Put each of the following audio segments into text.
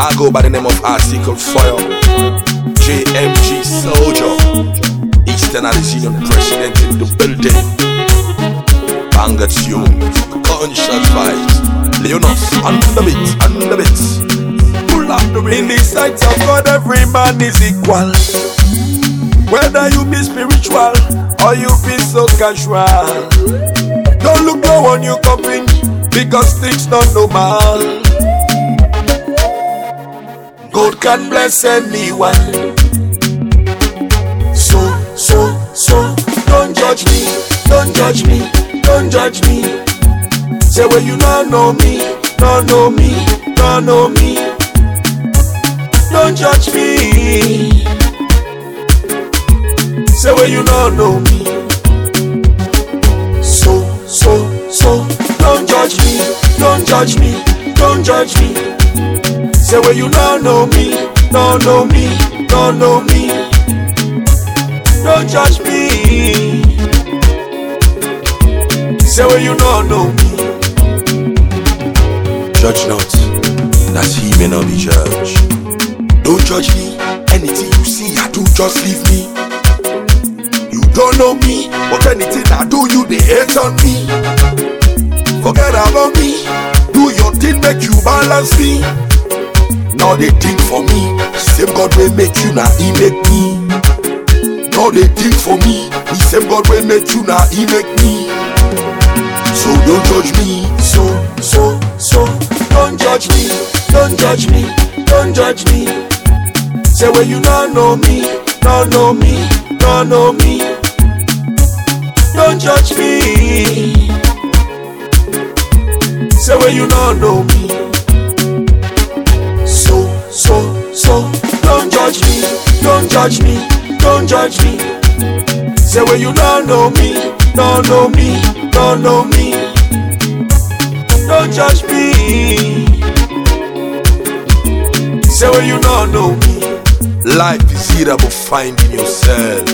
I go by the name of Atical Fire, JMG Soldier, Eastern Arizona President in the building. Banger tunes, gunshot vibes, Leonos, under it, under it. Pull up the In the sight of God, every man is equal. Whether you be spiritual or you be so casual. Don't look low on your company because things not normal. God can bless anyone. So, so, so, don't judge me, don't judge me, don't judge me. Say well you not know me, not know me, not know me. Don't judge me. Say well you not know me. So, so, so, don't judge me, don't judge me, don't judge me. Say well you don't know me, no know me, no know me. Don't judge me. Say well you don't know me. Judge not, that he may not be judged. Don't judge me. Anything you see, I do, just leave me. You don't know me, but anything I do, you they hate on me. Forget about me. Do your thing, make you balance me. Now they think for me. Same God will make you now, he make me. Now they think for me. The same God will make you now, he make me. So don't judge me. So, so, so, don't judge me. Don't judge me. Don't judge me. Say well you not know me, not know me, not know me. Don't judge me. Say well you not know me. Judge me, don't judge me. Say well you not know me, not know me, not know me. Don't judge me. Say well you not know me. Life is either about finding yourself.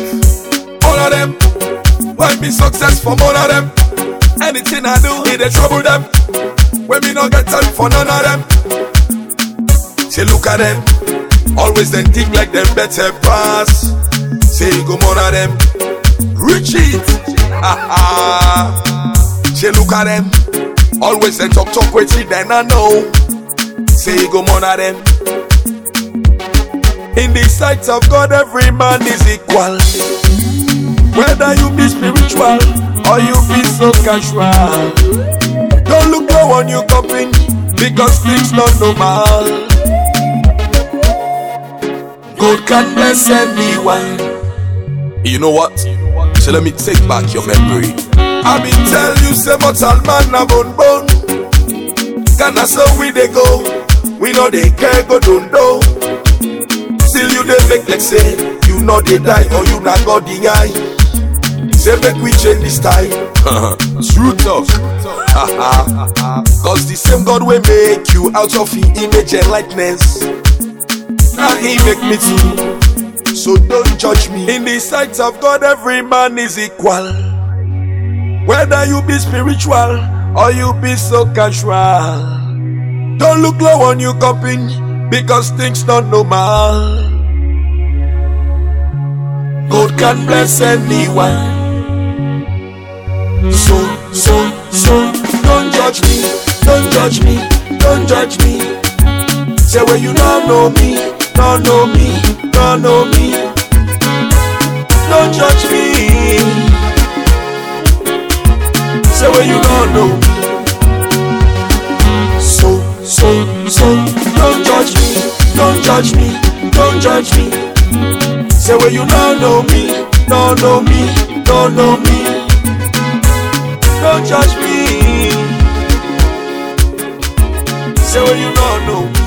All of them want me success from all of them. Anything I do, it they trouble them. When me not get time for none of them. Say look at them, always then think like them better pass. Say go more them, reach it. Say look at them, always then talk talk with it then I know. Say go more them. In the sight of God, every man is equal. Whether you be spiritual or you be so casual. Don't look low on your company because things not normal. God can bless anyone. You know what? So let me take back your memory. I been tell you say mortal man a bone bone. Can I so we they go? We know they care go don't know. Still you they make like say you know they die or you not got the eye. Say make we change the style. True talk. Cause the same God will make you out of his image and likeness. Now he make me too. So don't judge me. In the sight of God, every man is equal. Whether you be spiritual or you be so casual. Don't look low on your company because things not normal. God can bless anyone. So, so, so, don't judge me, don't judge me, don't judge me. Say well you don't know me, don't know me, don't know me. Don't judge me. Say well you don't know. So, so, so, don't judge me, don't judge me, don't judge me. Say well you don't know me, don't know me, don't know me. Don't judge me. Say well you don't know.